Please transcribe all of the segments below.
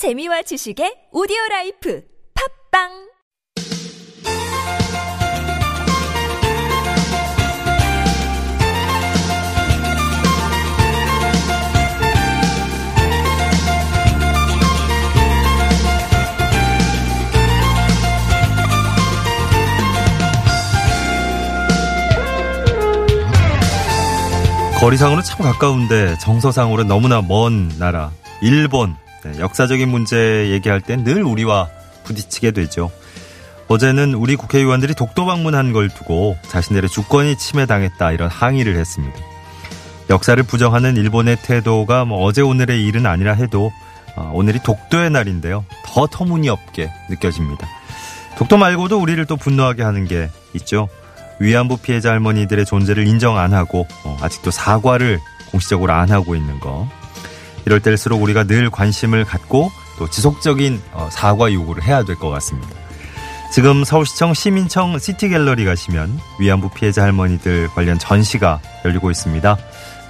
재미와 지식의 오디오 라이프 팝빵! 거리상으로 참 가까운데 정서상으로 너무나 먼 나라 일본 네, 역사적인 문제 얘기할 땐 늘 우리와 부딪히게 되죠. 어제는 우리 국회의원들이 독도 방문한 걸 두고 자신들의 주권이 침해당했다 이런 항의를 했습니다. 역사를 부정하는 일본의 태도가 뭐 어제 오늘의 일은 아니라 해도 어, 오늘이 독도의 날인데요. 더 터무니없게 느껴집니다. 독도 말고도 우리를 또 분노하게 하는 게 있죠. 위안부 피해자 할머니들의 존재를 인정 안 하고 어, 아직도 사과를 공식적으로 안 하고 있는 거. 이럴 때일수록 우리가 늘 관심을 갖고 또 지속적인 어, 사과 요구를 해야 될 것 같습니다. 지금 서울시청 시민청 시티갤러리 가시면 위안부 피해자 할머니들 관련 전시가 열리고 있습니다.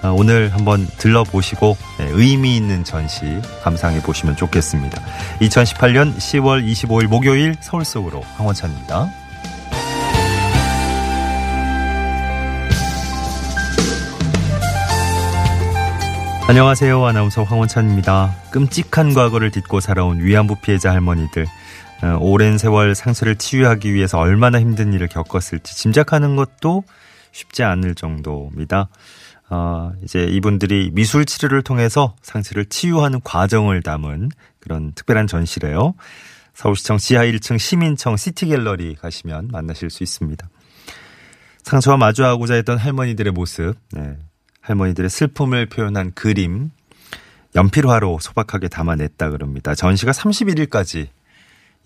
아, 오늘 한번 들러보시고 네, 의미 있는 전시 감상해 보시면 좋겠습니다. 2018년 10월 25일 목요일 서울 속으로 황원찬입니다. 안녕하세요. 아나운서 황원찬입니다. 끔찍한 과거를 딛고 살아온 위안부 피해자 할머니들. 어, 오랜 세월 상처를 치유하기 위해서 얼마나 힘든 일을 겪었을지 짐작하는 것도 쉽지 않을 정도입니다. 어, 이제 이분들이 미술 치료를 통해서 상처를 치유하는 과정을 담은 그런 특별한 전시래요. 서울시청 지하 1층 시민청 시티갤러리 가시면 만나실 수 있습니다. 상처와 마주하고자 했던 할머니들의 모습, 네, 할머니들의 슬픔을 표현한 그림 연필화로 소박하게 담아냈다 그럽니다. 전시가 31일까지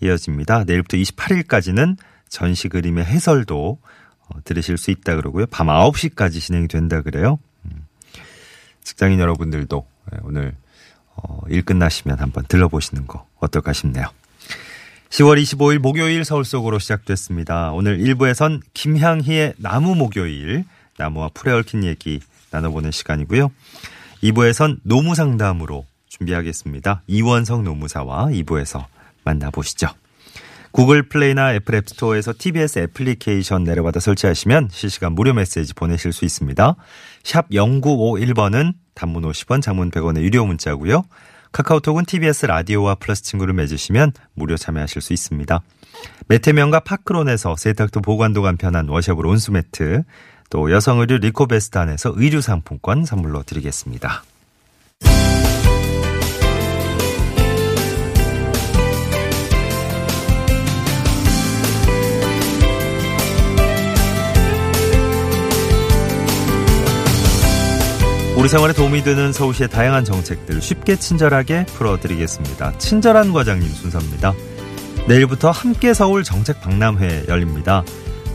이어집니다. 내일부터 28일까지는 전시 그림의 해설도 어, 들으실 수 있다 그러고요. 밤 9시까지 진행이 된다 그래요. 음. 직장인 여러분들도 예, 오늘 어, 일 끝나시면 한번 들러보시는 거 어떨까 싶네요. 10월 25일 목요일 서울 속으로 시작됐습니다. 오늘 1부에선 김향희의 나무 목요일, 나무와 풀에 얽힌 얘기 나눠보는 시간이고요. 2부에선 노무 상담으로 준비하겠습니다. 이원성 노무사와 2부에서 만나보시죠. 구글 플레이나 애플 앱스토어에서 TBS 애플리케이션 내려받아 설치하시면 실시간 무료 메시지 보내실 수 있습니다. 샵 0951번은 단문 50원, 장문 100원의 유료 문자고요. 카카오톡은 TBS 라디오와 플러스 친구를 맺으시면 무료 참여하실 수 있습니다. 메테면과 파크론에서 세탁도 보관도 간편한 워셔블 온수매트, 또 여성 의류 리코베스탄에서 의류 상품권 선물로 드리겠습니다. 우리 생활에 도움이 되는 서울시의 다양한 정책들 쉽게 친절하게 풀어드리겠습니다. 친절한 과장님 순서입니다. 내일부터 함께 서울 정책 박람회 열립니다.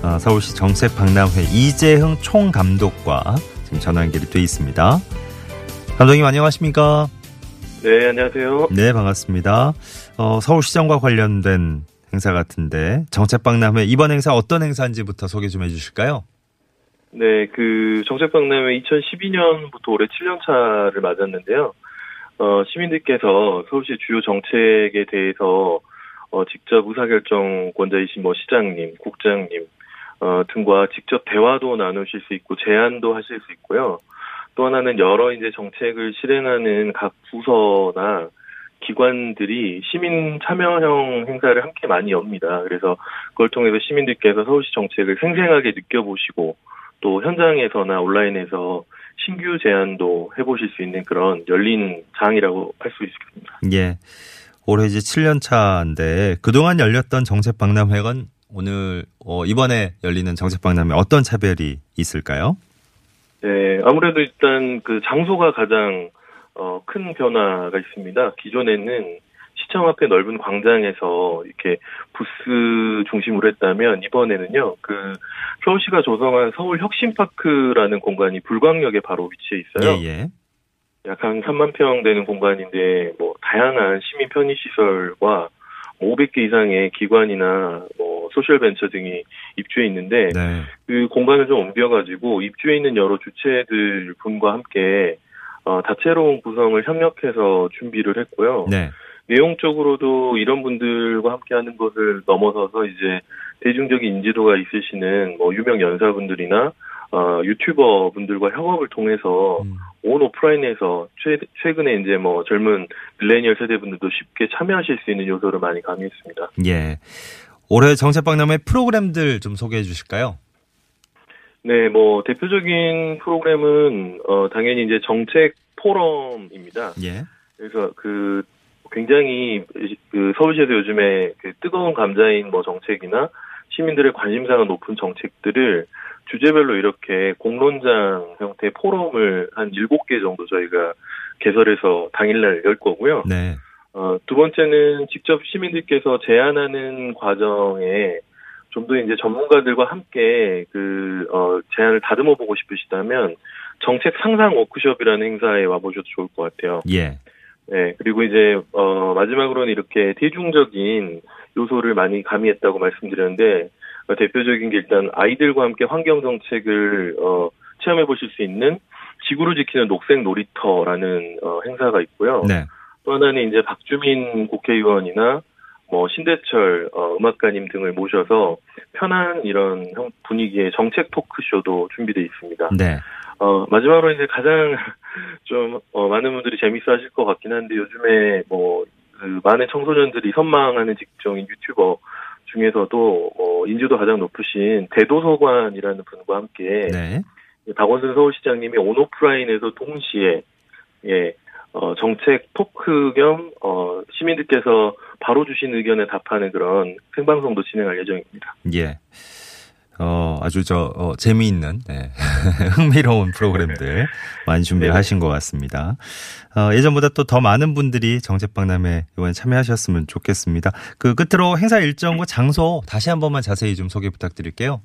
어, 서울시 정책 박람회 이재흥 총감독과 지금 전화 연결이 돼 있습니다. 감독님 안녕하십니까? 네, 안녕하세요. 네, 반갑습니다. 어, 서울시장과 관련된 행사 같은데 정책 박람회 이번 행사 어떤 행사인지부터 소개 좀 해주실까요? 네, 그 정책박람회 2012년부터 올해 7년 차를 맞았는데요. 어, 시민들께서 서울시 주요 정책에 대해서 어, 직접 의사결정권자이신 뭐 시장님, 국장님 어, 등과 직접 대화도 나누실 수 있고 제안도 하실 수 있고요. 또 하나는 여러 이제 정책을 실행하는 각 부서나 기관들이 시민 참여형 행사를 함께 많이 엽니다. 그래서 그걸 통해서 시민들께서 서울시 정책을 생생하게 느껴보시고 또 현장에서나 온라인에서 신규 제안도 해보실 수 있는 그런 열린 장이라고 할 수 있습니다. 예. 올해 이제 7년 차인데 그동안 열렸던 정책 박람회건 오늘 어, 이번에 열리는 정책 박람회 어떤 차별이 있을까요? 네, 아무래도 일단 그 장소가 가장 어, 큰 변화가 있습니다. 기존에는 시청 앞에 넓은 광장에서 이렇게 부스 중심으로 했다면 이번에는요, 그 서울시가 조성한 서울 혁신파크라는 공간이 불광역에 바로 위치해 있어요. 예, 예. 약한 3만 평 되는 공간인데 뭐 다양한 시민 편의 시설과 500개 뭐 이상의 기관이나 뭐 소셜 벤처 등이 입주해 있는데 네. 그 공간을 좀 옮겨가지고 입주해 있는 여러 주체들 분과 함께 어, 다채로운 구성을 협력해서 준비를 했고요. 네. 내용적으로도 이런 분들과 함께 하는 것을 넘어서서 이제 대중적인 인지도가 있으시는 뭐 유명 연사분들이나 어, 유튜버 분들과 협업을 통해서 음. 온 오프라인에서 최, 최근에 이제 뭐 젊은 밀레니얼 세대분들도 쉽게 참여하실 수 있는 요소를 많이 가미했습니다. 예. 올해 정책박람회 프로그램들 좀 소개해 주실까요? 네, 뭐 대표적인 프로그램은 어, 당연히 이제 정책 포럼입니다. 예. 그래서 그 굉장히 그 서울시에서 요즘에 그 뜨거운 감자인 뭐 정책이나 시민들의 관심사가 높은 정책들을 주제별로 이렇게 공론장 형태의 포럼을 한 7개 정도 저희가 개설해서 당일날 열 거고요. 네. 어, 두 번째는 직접 시민들께서 제안하는 과정에 좀 더 이제 전문가들과 함께 그, 어, 제안을 다듬어 보고 싶으시다면 정책 상상 워크숍이라는 행사에 와보셔도 좋을 것 같아요. 예. 네, 그리고 이제, 어, 마지막으로는 이렇게 대중적인 요소를 많이 가미했다고 말씀드렸는데, 어, 대표적인 게 일단 아이들과 함께 환경 정책을, 어, 체험해 보실 수 있는 지구를 지키는 녹색 놀이터라는, 어, 행사가 있고요. 네. 또 하나는 이제 박주민 국회의원이나 뭐 신대철 어, 음악가님 등을 모셔서 편한 이런 형- 분위기의 정책 토크쇼도 준비되어 있습니다. 네. 어, 마지막으로 이제 가장 좀, 어, 많은 분들이 재밌어 하실 것 같긴 한데 요즘에 뭐, 그 많은 청소년들이 선망하는 직종인 유튜버 중에서도 뭐, 인지도 가장 높으신 대도서관이라는 분과 함께 네. 박원순 서울시장님이 온오프라인에서 동시에, 예, 어, 정책 토크 겸, 어, 시민들께서 바로 주신 의견에 답하는 그런 생방송도 진행할 예정입니다. 예. 어, 아주 저, 어, 재미있는, 네. 흥미로운 프로그램들 많이 준비를 네. 하신 것 같습니다. 어, 예전보다 또 더 많은 분들이 정책박람회 이번에 참여하셨으면 좋겠습니다. 그 끝으로 행사 일정과 장소 다시 한 번만 자세히 좀 소개 부탁드릴게요.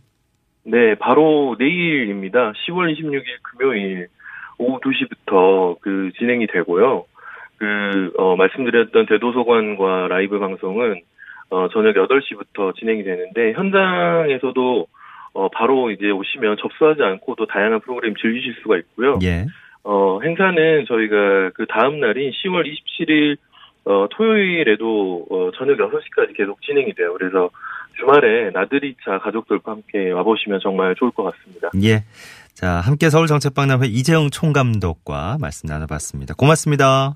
네, 바로 내일입니다. 10월 26일 금요일 오후 2시부터 그 진행이 되고요. 그, 어, 말씀드렸던 대도서관과 라이브 방송은 어, 저녁 8시부터 진행이 되는데, 현장에서도 어, 바로 이제 오시면 접수하지 않고도 다양한 프로그램 즐기실 수가 있고요. 예. 어, 행사는 저희가 그 다음 날인 10월 27일 어, 토요일에도 어, 저녁 6시까지 계속 진행이 돼요. 그래서 주말에 나들이 차 가족들과 함께 와보시면 정말 좋을 것 같습니다. 예. 자, 함께 서울정책박람회 이재용 총감독과 말씀 나눠봤습니다. 고맙습니다.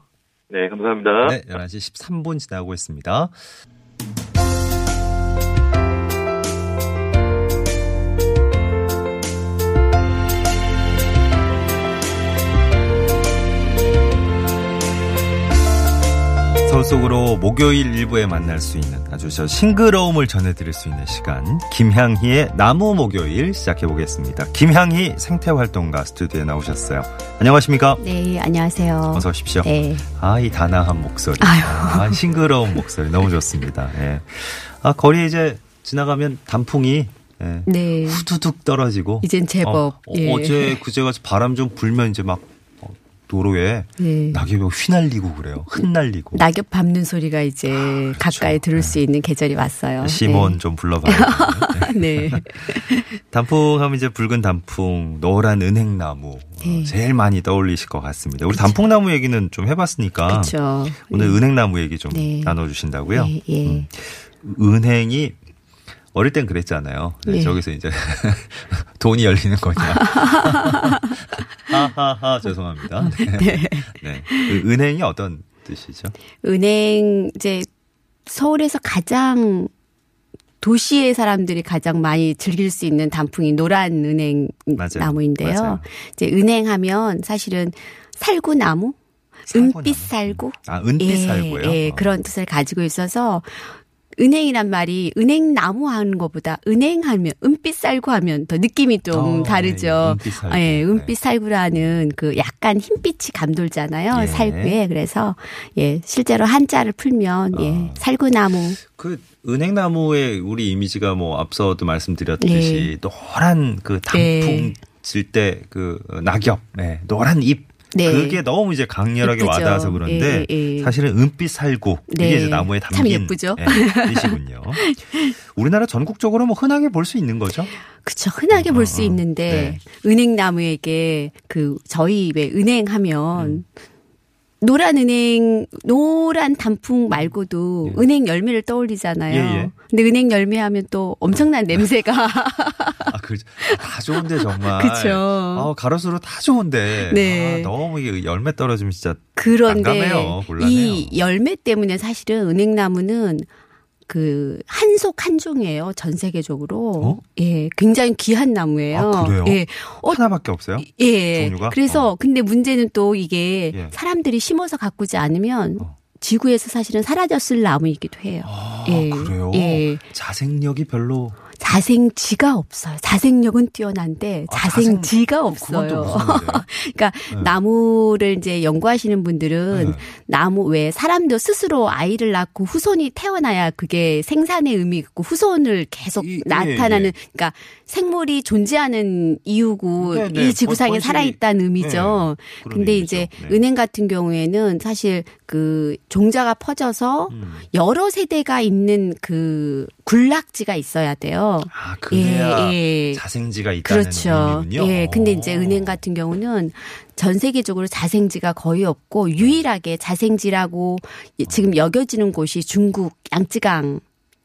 네, 감사합니다. 네, 11시 13분 지나고 있습니다. 서울 속으로 목요일 일부에 만날 수 있는 아주 저 싱그러움을 전해드릴 수 있는 시간 김향희의 나무 목요일 시작해 보겠습니다. 김향희 생태활동가 스튜디오에 나오셨어요. 안녕하십니까? 네, 안녕하세요. 어서 오십시오. 네. 아, 이 단아한 목소리. 아유. 아, 싱그러운 목소리. 너무 좋습니다. 예. 아, 거리에 이제 지나가면 단풍이 예. 네. 후두둑 떨어지고. 이젠 제법. 어, 예. 어제 그제가 바람 좀 불면 이제 막 어, 도로에 네. 낙엽이 휘날리고 그래요. 흩날리고. 낙엽 밟는 소리가 이제 가까이 그렇죠. 들을 수 있는 계절이 왔어요. 시몬 좀 불러봐요. 네. 네. 단풍 하면 이제 붉은 단풍, 노란 은행나무. 어, 네. 제일 많이 떠올리실 것 같습니다. 우리 단풍나무 얘기는 좀 해봤으니까. 그렇죠. 오늘 은행나무 얘기 좀 네. 나눠주신다고요? 네, 예. 음. 은행이 어릴 땐 그랬잖아요. 네, 네. 저기서 이제 돈이 열리는 거냐. 하하하 죄송합니다. 네. 네. 그 은행이 어떤 뜻이죠? 은행 이제 서울에서 가장 도시의 사람들이 가장 많이 즐길 수 있는 단풍이 노란 은행 맞아요. 나무인데요. 맞아요. 이제 은행하면 사실은 살구나무. 은빛 살구, 아 은빛 예, 살고요. 예, 어. 그런 뜻을 가지고 있어서 은행이란 말이 은행 나무 하는 것보다 은행 하면 은빛 살구 하면 더 느낌이 좀 어, 다르죠. 네, 은빛 살구. 예, 네. 은빛 살구라는 그 약간 흰빛이 감돌잖아요. 예. 살구에. 그래서 예, 실제로 한자를 풀면 예, 어. 살구나무. 그 은행나무의 우리 이미지가 뭐 앞서도 말씀드렸듯이 노란 그 단풍 네. 질때그 낙엽, 네, 노란 잎. 네. 그게 너무 이제 강렬하게 예쁘죠. 와닿아서 그런데 예, 예, 예. 사실은 은빛 살구 네. 이게 이제 나무에 참 담긴 예쁘죠. 예, 뜻이군요. 우리나라 전국적으로 뭐 흔하게 볼 수 있는 거죠? 그쵸. 흔하게 볼 어, 수 어. 있는데, 네. 은행나무에게 그, 저희 왜 은행하면, 노란 은행, 노란 단풍 말고도 예. 은행 열매를 떠올리잖아요. 예, 예. 근데 은행 열매 하면 또 엄청난 냄새가. 아, 그, 다 좋은데, 정말. 그쵸. 아, 가로수로 다 좋은데. 네. 아, 너무 이게 열매 떨어지면 진짜. 그런데 난감해요. 곤란해요. 이 열매 때문에 사실은 은행나무는 그 한속 한종이에요. 전 세계적으로. 어? 예, 굉장히 귀한 나무예요. 아, 그래요? 예. 어, 하나밖에 없어요? 예. 종류가? 그래서 어. 근데 문제는 또 이게 예. 사람들이 심어서 가꾸지 않으면 어. 지구에서 사실은 사라졌을 나무이기도 해요. 아, 예. 그래요? 예. 자생력이 별로. 자생지가 없어요. 자생력은 뛰어난데 아, 자생지가 그건 또 없어요. 말이에요? 그러니까 네. 나무를 이제 연구하시는 분들은 네. 나무 왜 사람도 스스로 아이를 낳고 후손이 태어나야 그게 생산의 의미 있고 후손을 계속 이- 예, 나타나는 예. 그러니까 생물이 존재하는 이유고 네, 네. 이 지구상에 번- 번식이- 살아 있다는 의미죠. 네, 근데 의미죠. 이제 네. 은행 같은 경우에는 사실 그 종자가 퍼져서 음. 여러 세대가 있는 그 군락지가 있어야 돼요. 아, 그래야 예, 예. 자생지가 있다는 그렇죠. 의미군요. 예. 근데 이제 어. 은행 같은 경우는 전 세계적으로 자생지가 거의 없고 유일하게 자생지라고 지금 여겨지는 곳이 중국 양쯔강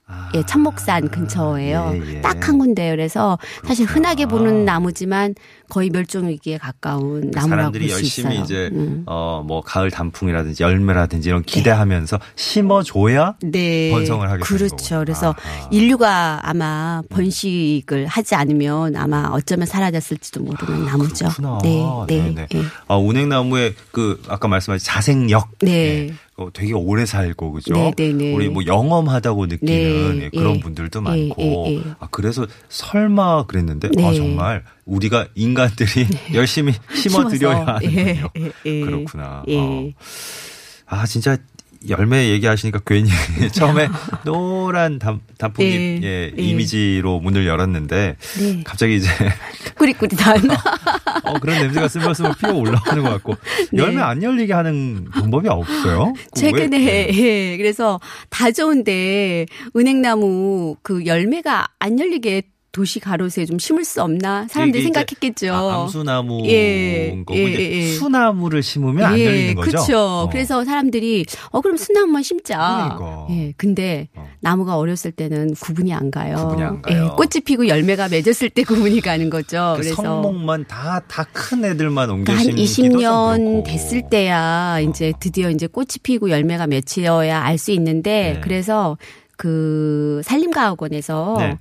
아, 예, 천목산 근처예요. 예, 예. 딱한 군데요. 그래서 사실 그렇구나. 흔하게 보는 나무지만 거의 멸종 위기에 가까운 나무라고 사람들이 볼수 열심히 있어요. 이제 음. 어뭐 가을 단풍이라든지 열매라든지 이런 기대하면서 심어줘야 네. 번성을 하게 되는 그렇죠. 그래서 아하. 인류가 아마 번식을 하지 않으면 아마 어쩌면 사라졌을지도 모르는 나무죠. 그렇구나. 네, 네, 네 네. 네. 아, 운행나무의 그 아까 말씀하신 자생력. 네. 어, 되게 오래 살고 그죠? 네, 네, 네. 우리 뭐 영험하다고 느끼는 네, 예, 그런 예. 분들도 예, 많고. 예, 예. 아 그래서 설마 그랬는데 아 네. 정말 우리가 인간들이 열심히 심어 드려야 심어서. 하는군요. 예, 예, 예. 그렇구나. 예. 어. 아 진짜 열매 얘기하시니까 괜히 처음에 노란 단, 단풍잎 네, 예, 네. 이미지로 문을 열었는데 네. 갑자기 이제 꾸릿꾸릿한. 어, 그런 냄새가 스멀스멀 피어 올라오는 것 같고 네. 열매 안 열리게 하는 방법이 없어요? 그 최근에. 예, 그래서 다 좋은데 은행나무 그 열매가 안 열리게 도시 가로수에 좀 심을 수 없나 사람들이 생각했겠죠. 아, 암수나무인 예, 거고 예, 예. 수나무를 심으면 안 열리는 거죠? 그렇죠. 어. 그래서 사람들이 어 그럼 수나무만 심자. 그러니까. 예. 근데 어. 나무가 어렸을 때는 구분이 안 가요. 구분이 안 가요. 예, 꽃이 피고 열매가 맺었을 때 구분이 가는 거죠. 그 그래서 성목만 다 다 큰 애들만 옮겨 그러니까 한 심기도 좀 20년 그렇고. 어. 됐을 때야 이제 드디어 이제 꽃이 피고 열매가 맺혀야 알 수 있는데 네. 그래서 그 산림과학원에서 네.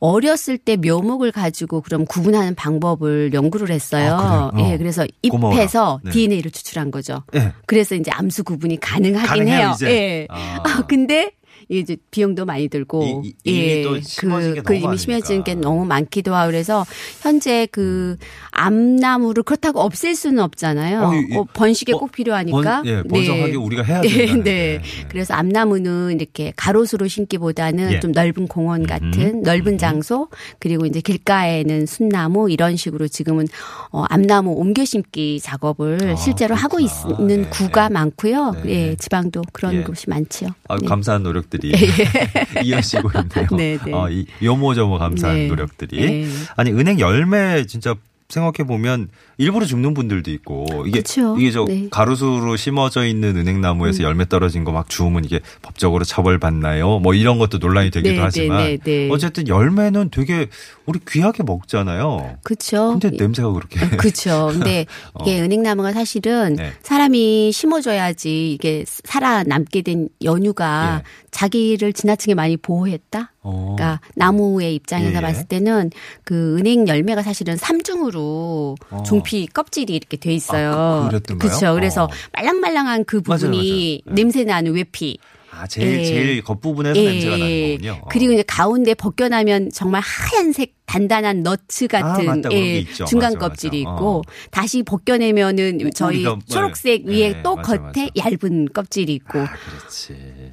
어렸을 때 묘목을 가지고 그럼 구분하는 방법을 연구를 했어요. 아, 그래요? 어. 예, 그래서. 잎에서 네. DNA를 추출한 거죠. 예. 그래서 이제 암수 구분이 가능하긴 가능해요, 해요. 이제? 예. 아. 아, 근데 이제 비용도 많이 들고 이- 이- 게 그, 그 이미 심해진 게. 너무 많기도 하고 그래서 현재 그 암나무를 그렇다고 없앨 수는 없잖아요. 어, 이- 이- 어, 번식에 어, 꼭 필요하니까. 번, 예, 번성하게 우리가 해야 네, 된다는 네. 그래서 암나무는 이렇게 가로수로 심기보다는 예. 좀 넓은 공원 같은 넓은 장소 그리고 이제 길가에는 순나무 이런 식으로 지금은 어, 암나무 옮겨 심기 작업을 아, 실제로 하고 그렇구나. 있는 네. 구가 많고요. 네. 예, 지방도 그런 예. 곳이 많지요. 아, 네. 감사한 노력들 이 이어지고 있네요. 네, 네. 어, 이 요모저모 감사한 네. 노력들이. 네. 아니 은행 열매 진짜 생각해 보면 일부러 죽는 분들도 있고 이게 그쵸. 이게 저 네. 가로수로 심어져 있는 은행나무에서 열매 떨어진 거 막 주우면 이게 법적으로 처벌받나요? 뭐 이런 것도 논란이 되기도 네, 하지만 네, 네, 네. 어쨌든 열매는 되게 우리 귀하게 먹잖아요. 그렇죠. 근데 냄새가 그렇게 그렇죠. 근데 어. 이게 은행나무가 사실은 네. 사람이 심어줘야지 이게 살아남게 된 연유가 예. 자기를 지나치게 많이 보호했다. 어. 그러니까 나무의 입장에서 예, 예. 봤을 때는 그 은행 열매가 사실은 삼중으로 어. 종피 껍질이 이렇게 돼 있어요. 아, 그-? 그렇죠. 그래서 어. 말랑말랑한 그 맞아요, 부분이 맞아요. 냄새 나는 외피. 아 제일 예. 제일 겉부분에서 냄새가 나는 거군요. 어. 그리고 이제 가운데 벗겨나면 정말 하얀색 단단한 너츠 같은 아. 그런 게 예. 중간 맞아, 껍질이 맞아. 있고 어. 다시 벗겨내면은 저희 우리가 뭐- 초록색 예, 위에 또 맞아, 겉에. 얇은 껍질이 있고 아.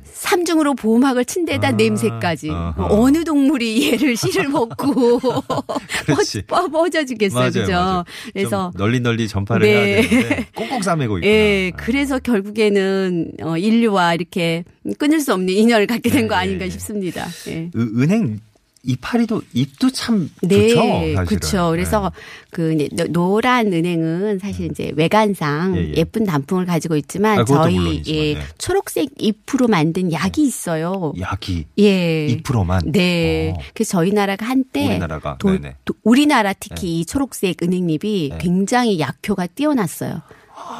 삼중으로 보호막을 친 데다 아, 냄새까지 어허. 어느 동물이 얘를 씨를 먹고 그렇지. 뻗- 뻗어 주겠어요, 맞아요, 그죠? 그래서 좀 널리 널리 전파를 네. 해야 되는데 꽁꽁 싸매고 있구나. 예, 그래서 결국에는 어, 인류와 이렇게 끊을 수 없는 인연을 갖게 된 네, 거 아닌가 예, 예. 싶습니다. 예. 으- 은행 이파리도 잎도 참 네, 좋죠. 사실은. 그렇죠. 그래서 그 이제 노- 노란 은행은 사실 이제 외관상 음. 예, 예. 예, 쁜 단풍을 가지고 있지만 아, 저희 물론이지만, 예, 네. 초록색 잎으로 만든 약이 있어요. 약이 예. 잎으로만. 네. 어. 그래서 저희 나라가 한때 우리나라가 도-. 도- 우리나라 특히 이 초록색 은행잎이 네. 굉장히 약효가 뛰어났어요.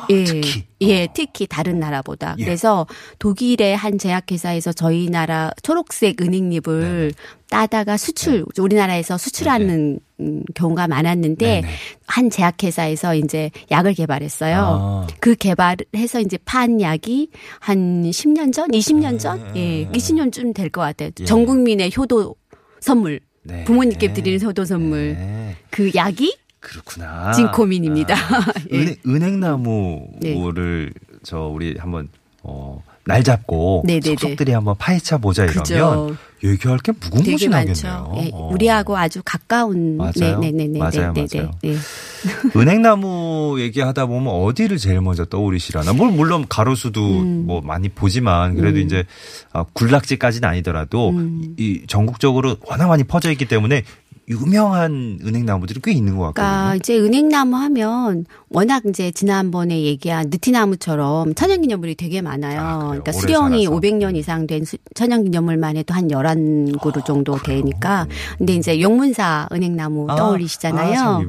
예, 특히? 예, 특히 다른 나라보다. 예. 그래서 독일의 한 제약회사에서 저희 나라 초록색 은행잎을 따다가 수출, 우리나라에서 수출하는 음, 경우가 많았는데 네네. 한 제약회사에서 이제 약을 개발했어요. 아. 그 개발해서 이제 판 약이 한 10년 전, 20년 전, 예, 20년쯤 될 것 같아요. 예. 전 국민의 효도 선물, 네. 부모님께 드리는 효도 선물. 네. 그 약이 그렇구나. 지금 고민입니다. 예. 은행, 은행 나무를 저 우리 한번 어, 날 잡고 네네네. 속속들이 한번 파헤쳐 보자 이러면 그죠. 얘기할 게 무궁무진하겠네요. 예, 어. 우리하고 아주 가까운 맞아요. 네네네네. 맞아요, 네, 맞아요. 네, 네. 은행나무 얘기하다 보면 어디를 제일 먼저 떠오르시려나? 뭘 물론 가로수도 음. 뭐 많이 보지만 그래도 이제 아, 군락지까지는 아니더라도 음. 이 전국적으로 워낙 많이 퍼져 있기 때문에 유명한 은행나무들이 꽤 있는 것 그러니까 같거든요. 이제 은행나무 하면 워낙 이제 지난번에 얘기한 느티나무처럼 천연기념물이 되게 많아요. 아, 그래요? 그러니까 수령이 살아서. 500년 이상 된 수- 천연기념물만 해도 한 11그루 정도 되니까. 근데 이제 용문사 은행나무 아, 떠올리시잖아요. 아.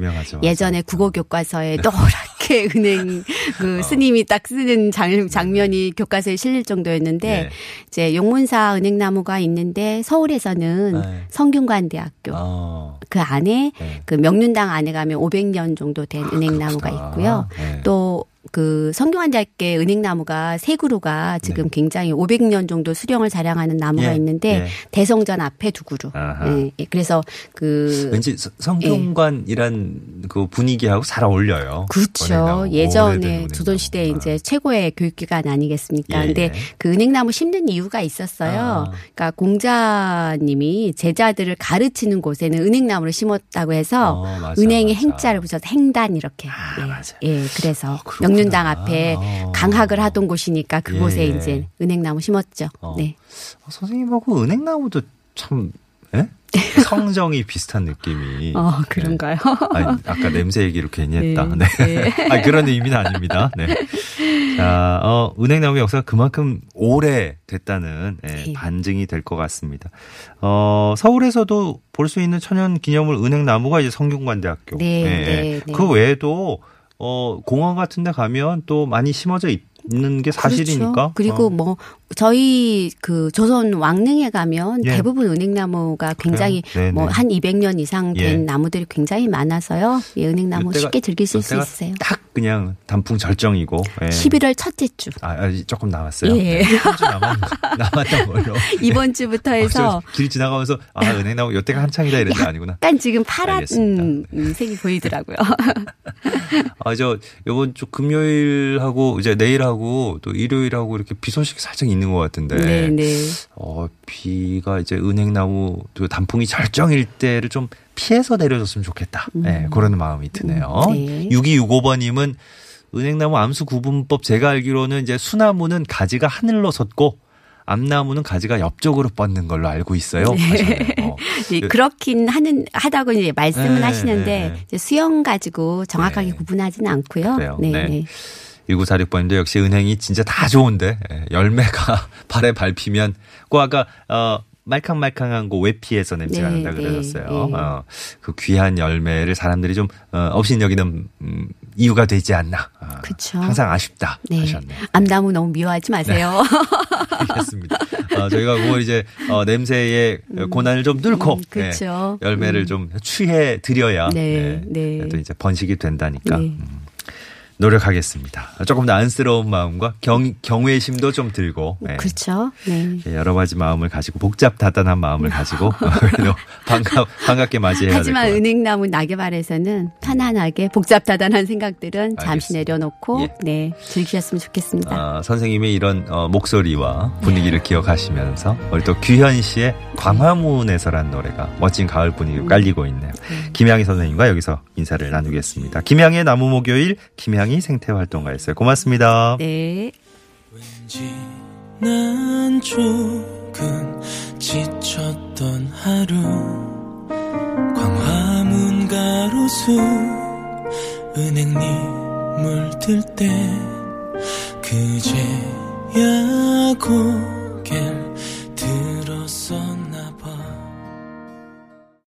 예전에. 국어 교과서에 노랗게 은행 그 스님이 딱 쓰는 장, 장면이 교과서에 실릴 정도였는데 네. 이제 용문사 은행나무가 있는데 서울에서는 네. 성균관대학교 아, 그 안에 네. 그 명륜당 안에 가면 500년 정도 된 은행나무가 그렇구나. 있고요. 네. 또 그 성균관대학교 은행나무가 세 그루가 지금 굉장히 500년 정도 수령을 자랑하는 나무가 네. 예, 있는데 예. 대성전 앞에 두 그루. 아하. 예, 예. 그래서 그 왠지 서- 성균관이란 그 분위기하고 잘 어울려요. 그렇죠. 예전에. 조선 시대에 아. 이제 최고의 교육기관 아니겠습니까? 예, 근데 예. 그 은행나무 심는 이유가 있었어요. 아. 그러니까 공자님이 제자들을 가르치는 곳에는 은행나무를 심었다고 해서 어, 맞아, 은행에 맞아. 행자를 붙여서 행단 이렇게. 아, 예. 예, 그래서 어, 그렇 명륜당 앞에 어. 강학을 하던 곳이니까 그곳에 예. 이제 은행나무 심었죠. 어. 네. 어, 선생님하고 은행나무도 참 예? 성정이 비슷한 느낌이. 어, 그런가요? 아니, 아까 냄새 얘기를 괜히 했다. 네. 네. 아니, 그런 의미는 아닙니다. 네. 자, 어, 은행나무 역사가 그만큼 오래 됐다는 예, 네. 반증이 될 것 같습니다. 어, 서울에서도 볼 수 있는 천연 기념물 은행나무가 이제 성균관대학교. 네, 예. 네, 네. 그 외에도 어, 공원 같은 데 가면 또 많이 심어져 있 는 게 사실이니까. 그렇죠. 그리고 어. 뭐 저희 그 조선 왕릉에 가면 예. 대부분 은행나무가 굉장히 그래요? 네, 뭐 네. 한 200년 이상 된 예. 나무들이 굉장히 많아서요. 예, 은행나무 이때가- 쉽게 즐기실 수 있으세요. 딱 그냥 단풍 절정이고. 예. 11월 첫째 주. 아, 아, 조금 남았어요. 예. 네, 한주 남았, 남았던 걸로. 이번 주부터 해서 어, 저길 지나가면서 아 은행나무 여태가 한창이다 이랬는데 아니구나. 약간 지금 파란. 음, 음, 색이 보이더라고요. 아 저 이번 주 금요일하고 이제 내일하고 또 일요일하고 이렇게 비 소식이 살짝 있는 것 같은데. 네, 네. 어 비가 이제 은행나무 또 단풍이 절정일 때를 좀 피해서 내려줬으면 좋겠다. 네, 그런 마음이 드네요. 음, 네. 6265번님은 은행나무 암수 구분법 제가 알기로는 이제 수나무는 가지가 하늘로 섰고 암나무는 가지가 옆쪽으로 뻗는 걸로 알고 있어요. 하셨네요. 어. 네, 그- 그렇긴 하는 하다고 이제 말씀은 네, 하시는데 네, 네. 이제 수영 가지고 정확하게 네. 구분하지는 않고요. 그래요. 네, 네. 네. 1946번인데 역시 은행이 진짜 다 좋은데 예, 열매가 발에 밟히면 그 아까 어 말캉말캉한 거 외피에서 냄새가 네, 난다 네, 그러셨어요. 네. 어, 그 귀한 열매를 사람들이 좀 어, 업신여기는 음, 이유가 되지 않나. 아, 그쵸. 항상 아쉽다 네. 하셨네요. 암나무 너무 미워하지 마세요. 알겠습니다. 어, 저희가 그걸 이제 어, 냄새의 고난을 좀 뚫고 음. 예, 열매를 음. 좀 취해 드려야 네, 네, 네. 또 이제 번식이 된다니까. 네. 음, 노력하겠습니다. 조금 더 안쓰러운 마음과 경, 경외심도 좀 들고 예. 그렇죠. 네. 예, 여러 가지 마음을 가지고 복잡 다단한 마음을 가지고 그래도 반갑 반갑게 맞이해야 하지만. 은행나무 낙엽아래서는 편안하게 복잡 다단한 생각들은 잠시 알겠습니다. 내려놓고 예. 네 즐기셨으면 좋겠습니다. 어, 선생님의 이런 어, 목소리와 분위기를 기억하시면서 우리 또 규현 씨의 광화문에서란 노래가 멋진 가을 분위기로 깔리고 있네요. 김양희 선생님과 여기서 인사를 나누겠습니다. 김양의 나무 목요일 김양 이상희 생태활동가였어요. 고맙습니다. 네. 왠지 난 조금 지쳤던 하루 광화문 가로수 은행잎 물들 때 그제야 고개 들었었